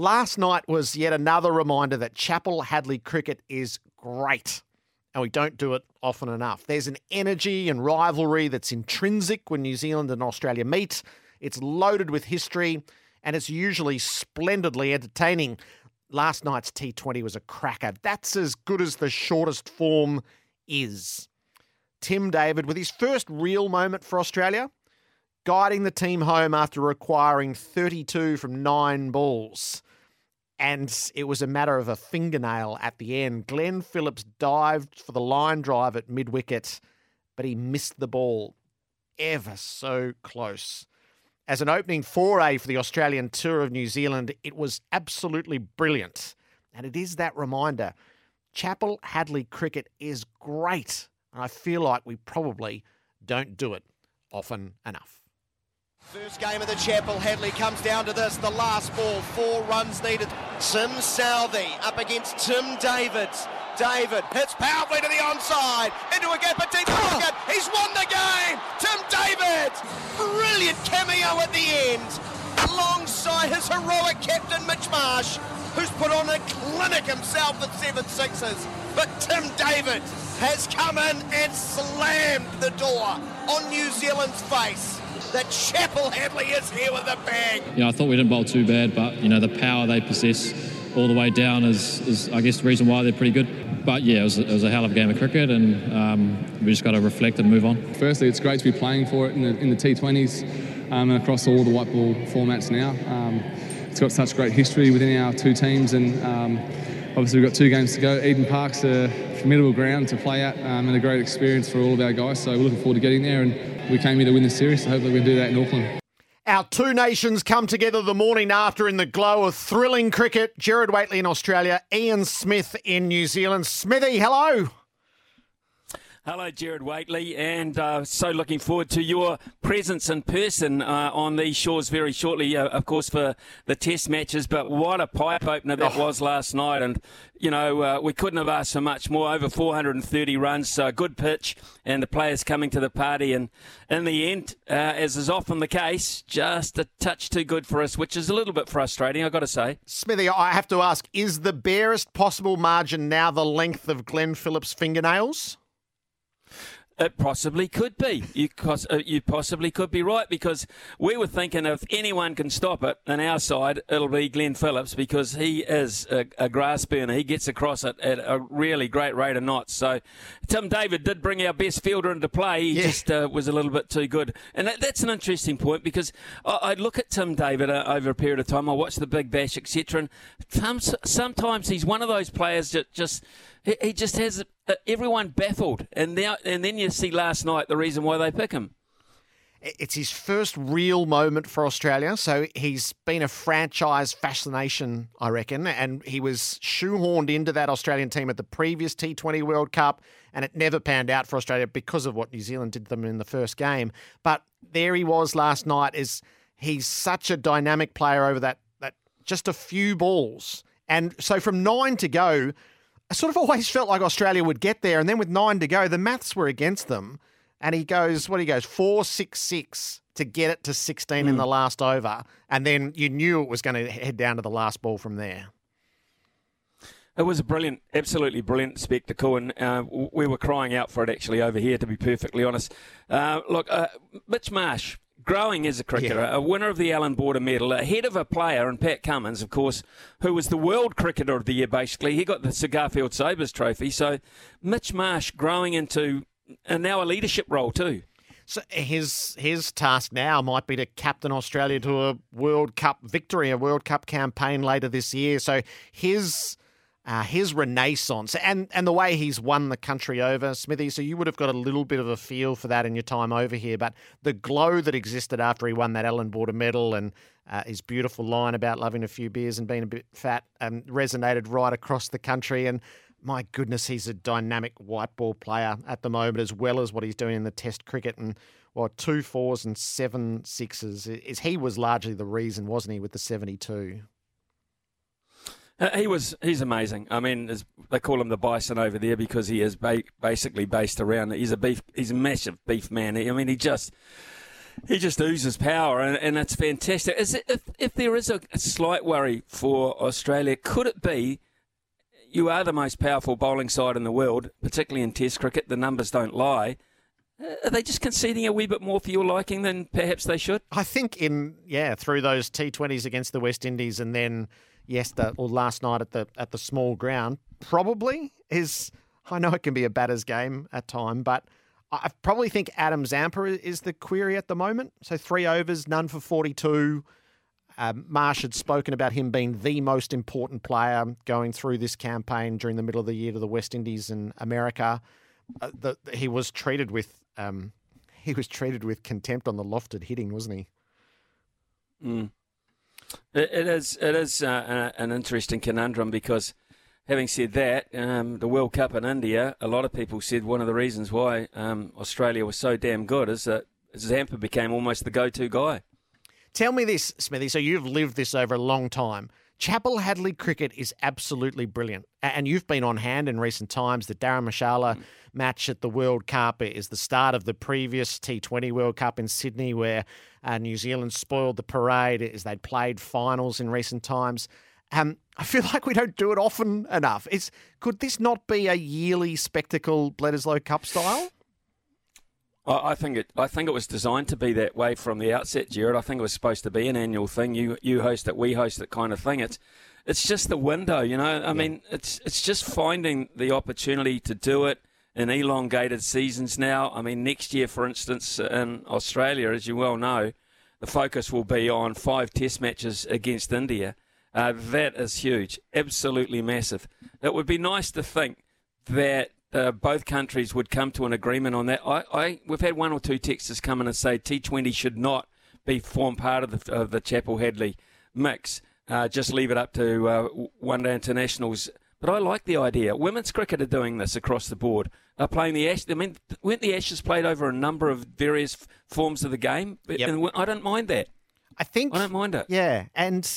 Last night was yet another reminder that Chappell Hadley cricket is great. And we don't do it often enough. There's an energy and rivalry that's intrinsic when New Zealand and Australia meet. It's loaded with history and it's usually splendidly entertaining. Last night's T20 was a cracker. That's as good as the shortest form is. Tim David, with his first real moment for Australia, guiding the team home after requiring 32 from nine balls. And it was a matter of a fingernail at the end. Glenn Phillips dived for the line drive at mid wicket, but he missed the ball ever so close. As an opening foray for the Australian tour of New Zealand, it was absolutely brilliant. And it is that reminder Chappell Hadley cricket is great. And I feel like we probably don't do it often enough. First game of the Chappell. Hadley comes down to this. The last ball. Four runs needed. Tim Southee up against Tim Davids. David hits powerfully to the onside. Into a gap at deep pocket. He's won the game. Tim David. Brilliant cameo at the end. Alongside his heroic captain Mitch Marsh, who's put on a clinic himself with seven sixes. But Tim David has come in and slammed the door on New Zealand's face that Chappell Hadley is here with a bang. Yeah, I thought we didn't bowl too bad, but you know the power they possess all the way down is, is I guess the reason why they're pretty good. But yeah, it was, it was a hell of a game of cricket, and um, we just got to reflect and move on. Firstly, it's great to be playing for it in the, in the T20s um, and across all the white ball formats now. Um, it's got such great history within our two teams, and um, obviously we've got two games to go. Eden Park's a formidable ground to play at um, and a great experience for all of our guys. So we're looking forward to getting there, and we came here to win the series. So hopefully we can do that in Auckland. Our two nations come together the morning after in the glow of thrilling cricket. Gerard Whateley in Australia, Ian Smith in New Zealand. Smithy, hello. Hello, Gerard Whateley, and uh, so looking forward to your presence in person uh, on these shores very shortly, uh, of course, for the test matches. But what a pipe opener that oh. was last night, and you know uh, we couldn't have asked for much more. Over 430 runs, so a good pitch, and the players coming to the party. And in the end, uh, as is often the case, just a touch too good for us, which is a little bit frustrating, I've got to say. Smithy, I have to ask: Is the barest possible margin now the length of Glenn Phillips' fingernails? It possibly could be. You, uh, you possibly could be right because we were thinking if anyone can stop it on our side, it'll be Glenn Phillips because he is a, a grass burner. He gets across it at a really great rate of knots. So Tim David did bring our best fielder into play. He yeah. just uh, was a little bit too good. And that, that's an interesting point because I, I look at Tim David uh, over a period of time. I watch the Big Bash, etc. And sometimes he's one of those players that just he, he just has uh, everyone baffled. And now, and then you see last night the reason why they pick him. It's his first real moment for Australia. So he's been a franchise fascination, I reckon. And he was shoehorned into that Australian team at the previous T20 World Cup, and it never panned out for Australia because of what New Zealand did them in the first game. But there he was last night. Is he's such a dynamic player over that that just a few balls. And so from nine to go, I sort of always felt like Australia would get there, and then with nine to go, the maths were against them. And he goes, what he goes, four six six to get it to sixteen mm. in the hmm. last over, and then you knew it was going to head down to the last ball from there. It was a brilliant, absolutely brilliant spectacle, and uh, we were crying out for it actually over here, to be perfectly honest. Uh, look, uh, Mitch Marsh, growing as a cricketer, yeah. a winner of the Allan Border Medal, ahead of a player, and Pat Cummins, of course, who was the World Cricketer of the Year, basically. He got the Sir Garfield Sobers Trophy. So Mitch Marsh growing into and now a leadership role too. So his his task now might be to captain Australia to a World Cup victory, a World Cup campaign later this year. So his uh, his renaissance and, and the way he's won the country over, Smithy. So you would have got a little bit of a feel for that in your time over here. But the glow that existed after he won that Allan Border medal and uh, his beautiful line about loving a few beers and being a bit fat um, resonated right across the country. And my goodness, he's a dynamic white ball player at the moment, as well as what he's doing in the Test cricket. And well, two fours and seven sixes. is He was largely the reason, wasn't he, with the 72? He was. He's amazing. I mean, they call him the Bison over there because he is ba- basically based around. He's a beef. He's a massive beef man. I mean, he just he just oozes power, and, and it's fantastic. Is it, if if there is a, a slight worry for Australia, could it be? You are the most powerful bowling side in the world, particularly in Test cricket. The numbers don't lie. Uh, are they just conceding a wee bit more for your liking than perhaps they should? I think in yeah through those T20s against the West Indies and then yesterday or last night at the at the small ground probably is. I know it can be a batter's game at time, but I probably think Adam Zampa is the query at the moment. So three overs, none for forty-two. Um, Marsh had spoken about him being the most important player going through this campaign during the middle of the year to the West Indies and America. Uh, the, he was treated with um, he was treated with contempt on the lofted hitting, wasn't he? Mm. It, is it is uh, an interesting conundrum because, having said that, um, the World Cup in India, a lot of people said one of the reasons why um, Australia was so damn good is that Zampa became almost the go-to guy. Tell me this, Smithy. So you've lived this over a long time. Chappell Hadley cricket is absolutely brilliant. And you've been on hand in recent times. The Darren Marshalla mm. match at the World Cup is the start of the previous T20 World Cup in Sydney, where uh, New Zealand spoiled the parade as they'd played finals in recent times. Um, I feel like we don't do it often enough. It's, could this not be a yearly spectacle, Bledisloe Cup style? I think it. I think it was designed to be that way from the outset, Gerard. I think it was supposed to be an annual thing. You you host it, we host it, kind of thing. It's it's just the window, you know. I yeah. mean, it's it's just finding the opportunity to do it in elongated seasons now. I mean, next year, for instance, in Australia, as you well know, the focus will be on five Test matches against India. Uh, that is huge, absolutely massive. It would be nice to think that uh, both countries would come to an agreement on that. I, I, we've had one or two texters come in and say T20 should not be form part of the, of the Chappell Hadley mix. Uh, just leave it up to uh, one day internationals. But I like the idea. Women's cricket are doing this across the board. They're playing the Ashes. I mean, weren't the Ashes played over a number of various forms of the game? Yep. And I don't mind that. I think I don't mind it. Yeah, and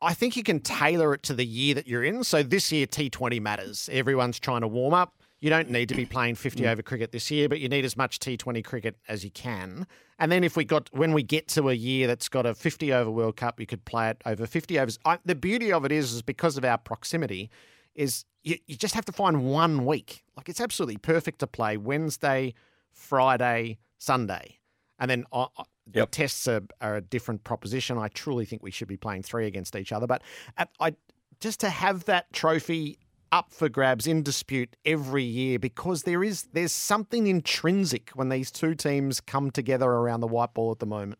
I think you can tailor it to the year that you're in. So this year, T20 matters. Everyone's trying to warm up. You don't need to be playing 50 over cricket this year, but you need as much T20 cricket as you can. And then if we got when we get to a year that's got a 50 over World Cup, you could play it over 50 overs. I, the beauty of it is, is because of our proximity, is you, you just have to find one week. Like it's absolutely perfect to play Wednesday, Friday, Sunday, and then uh, uh yep. the tests are, are, a different proposition. I truly think we should be playing three against each other, but uh, I just to have that trophy up for grabs in dispute every year because there is there's something intrinsic when these two teams come together around the white ball at the moment.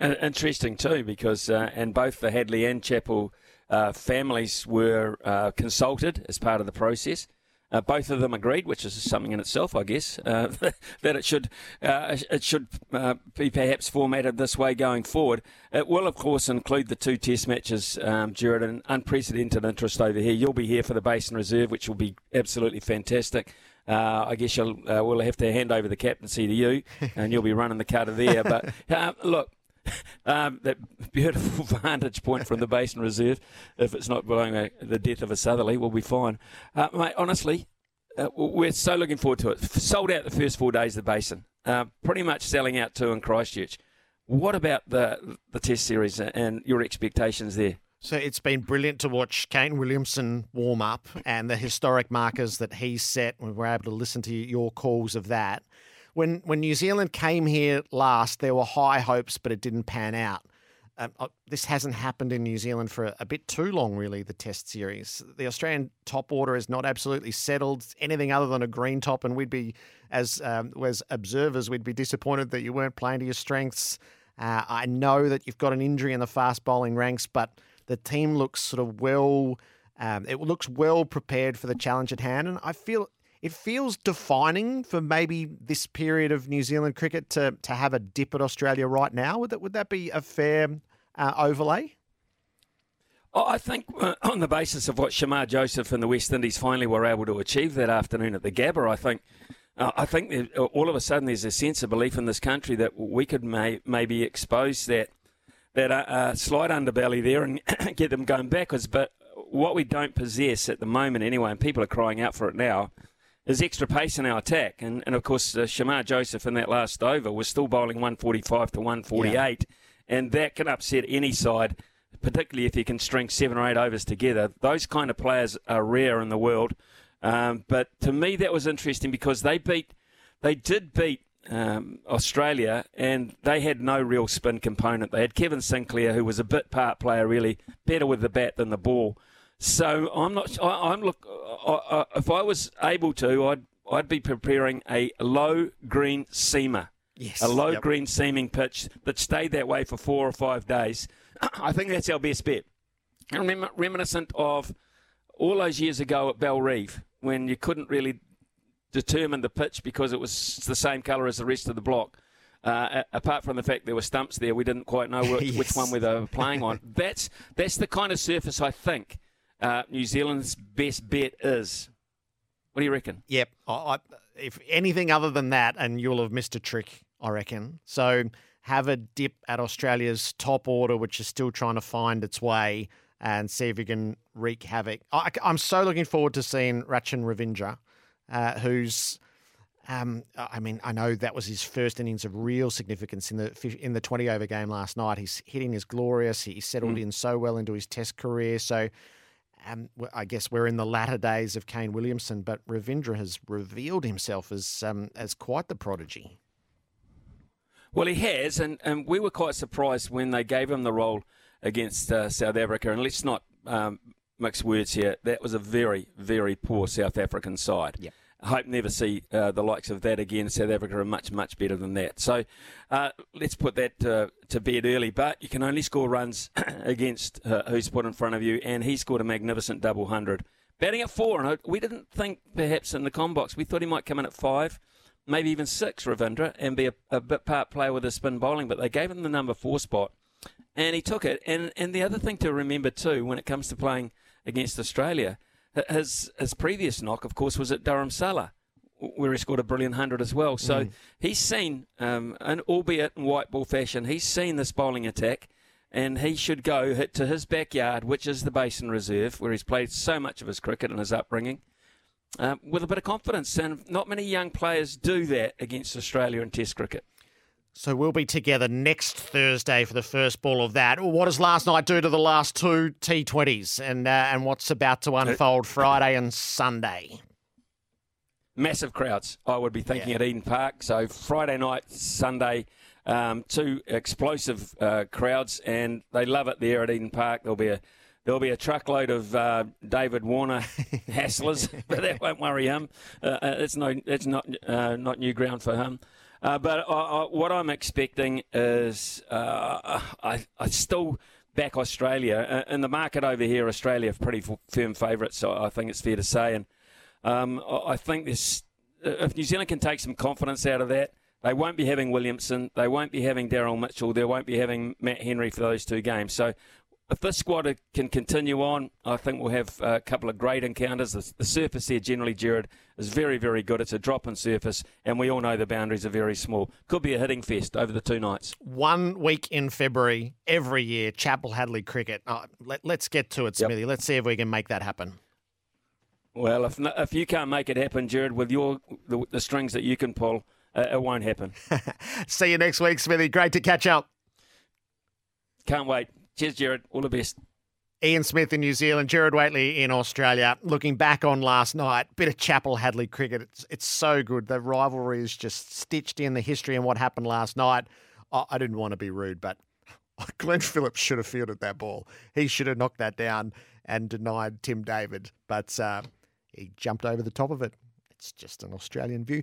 And interesting too, because uh, and both the Hadley and Chappell uh, families were uh, consulted as part of the process. Uh, both of them agreed, which is something in itself, I guess, uh, that it should uh, it should uh, be perhaps formatted this way going forward. It will, of course, include the two Test matches, um, Gerard, an unprecedented interest over here. You'll be here for the Basin Reserve, which will be absolutely fantastic. Uh, I guess you'll, uh, we'll have to hand over the captaincy to you, and you'll be running the cutter there. But look, um, that beautiful vantage point from the Basin Reserve, if it's not blowing a, the death of a southerly, we'll be fine. Uh, mate, honestly, uh, we're so looking forward to it. Sold out the first four days of the Basin, uh, pretty much selling out too in Christchurch. What about the the Test series and your expectations there? So it's been brilliant to watch Kane Williamson warm up and the historic markers that he set. We were able to listen to your calls of that. When when New Zealand came here last, there were high hopes, but it didn't pan out. Um, uh, this hasn't happened in New Zealand for a, a, bit too long, really. The Test series, the Australian top order is not absolutely settled. Anything other than a green top, and we'd be, as um, as observers, we'd be disappointed that you weren't playing to your strengths. Uh, I know that you've got an injury in the fast bowling ranks, but the team looks sort of well. Um, it looks well prepared for the challenge at hand, and I feel it feels defining for maybe this period of New Zealand cricket to to have a dip at Australia right now. Would that would that be a fair uh, overlay? I think uh, on the basis of what Shamar Joseph and the West Indies finally were able to achieve that afternoon at the Gabba, I think uh, I think uh, all of a sudden there's a sense of belief in this country that we could may, maybe expose that that uh slight underbelly there and get them going backwards. But what we don't possess at the moment, anyway, and people are crying out for it now, is extra pace in our attack. And, and of course, uh, Shamar Joseph in that last over was still bowling 145 to 148, yeah. and that can upset any side, particularly if you can string seven or eight overs together. Those kind of players are rare in the world. Um, but to me, that was interesting because they beat, they did beat um, Australia, and they had no real spin component. They had Kevin Sinclair, who was a bit part player, really better with the bat than the ball. So I'm not. I, am look. I, I, if I was able to, I'd I'd be preparing a low green seamer. Yes. A low yep. green seaming pitch that stayed that way for four or five days. I think that's our best bet. Rem- reminiscent of all those years ago at Bellerive when you couldn't really determine the pitch because it was the same colour as the rest of the block. Uh, apart from the fact there were stumps there, we didn't quite know which, yes. which one we were playing on. That's that's the kind of surface I think uh, New Zealand's best bet is. What do you reckon? Yep. I, I, if anything other than that, and you'll have missed a trick, I reckon. So have a dip at Australia's top order, which is still trying to find its way, and see if you can wreak havoc. I, am so looking forward to seeing Rachin Ravindra, uh, who's. Um, I mean, I know that was his first innings of real significance in the in the 20 over game last night. He's hitting is glorious. He settled mm. in so well into his Test career. So um, I guess we're in the latter days of Kane Williamson, but Ravindra has revealed himself as um, as quite the prodigy. Well, he has, and, and we were quite surprised when they gave him the role against uh, South Africa. And let's not um, mix words here. That was a very, very poor South African side. Yep. Hope never see uh, the likes of that again. South Africa are much, much better than that. So uh, let's put that to, to bed early. But you can only score runs against uh, who's put in front of you, and he scored a magnificent double hundred. Batting at four, and we didn't think perhaps in the com box. We thought he might come in at five, maybe even six, Ravindra, and be a, a bit part player with a spin bowling. But they gave him the number four spot, and he took it. And and the other thing to remember too, when it comes to playing against Australia his his previous knock, of course, was at Dharamsala, where he scored a brilliant hundred as well. So mm. he's seen, um, and albeit in white ball fashion, he's seen this bowling attack, and he should go hit to his backyard, which is the Basin Reserve, where he's played so much of his cricket and his upbringing. Uh, with a bit of confidence, and not many young players do that against Australia in Test cricket. So we'll be together next Thursday for the first ball of that. What does last night do to the last two T20s, and uh, and what's about to unfold Friday and Sunday? Massive crowds, I would be thinking yeah. at Eden Park. So Friday night, Sunday, um, two explosive uh, crowds, and they love it there at Eden Park. There'll be a There'll be a truckload of uh, David Warner hasslers, but that won't worry him. Uh, uh, it's no, it's not uh, not new ground for him. Uh, but what I'm expecting is uh, I, I still back Australia. Uh, in the market over here, Australia are pretty firm favourites, so I think it's fair to say. And um, I think this, if New Zealand can take some confidence out of that, they won't be having Williamson, they won't be having Daryl Mitchell, they won't be having Matt Henry for those two games. So if this squad can continue on, I think we'll have a couple of great encounters. The, the, surface here, generally, Gerard, is very, very good. It's a drop in surface, and we all know the boundaries are very small. Could be a hitting fest over the two nights. One week in February every year, Chappell Hadley cricket. Oh, let, us get to it, Smithy. Yep. Let's see if we can make that happen. Well, if if you can't make it happen, Gerard, with your the, the strings that you can pull, uh, it won't happen. see you next week, Smithy. Great to catch up. Can't wait. Cheers, Gerard. All the best. Ian Smith in New Zealand, Gerard Whateley in Australia. Looking back on last night, bit of Chappell Hadley cricket. It's, it's so good. The rivalry is just stitched in the history and what happened last night. I, I didn't want to be rude, but Glenn Phillips should have fielded that ball. He should have knocked that down and denied Tim David, but uh, he jumped over the top of it. It's just an Australian view.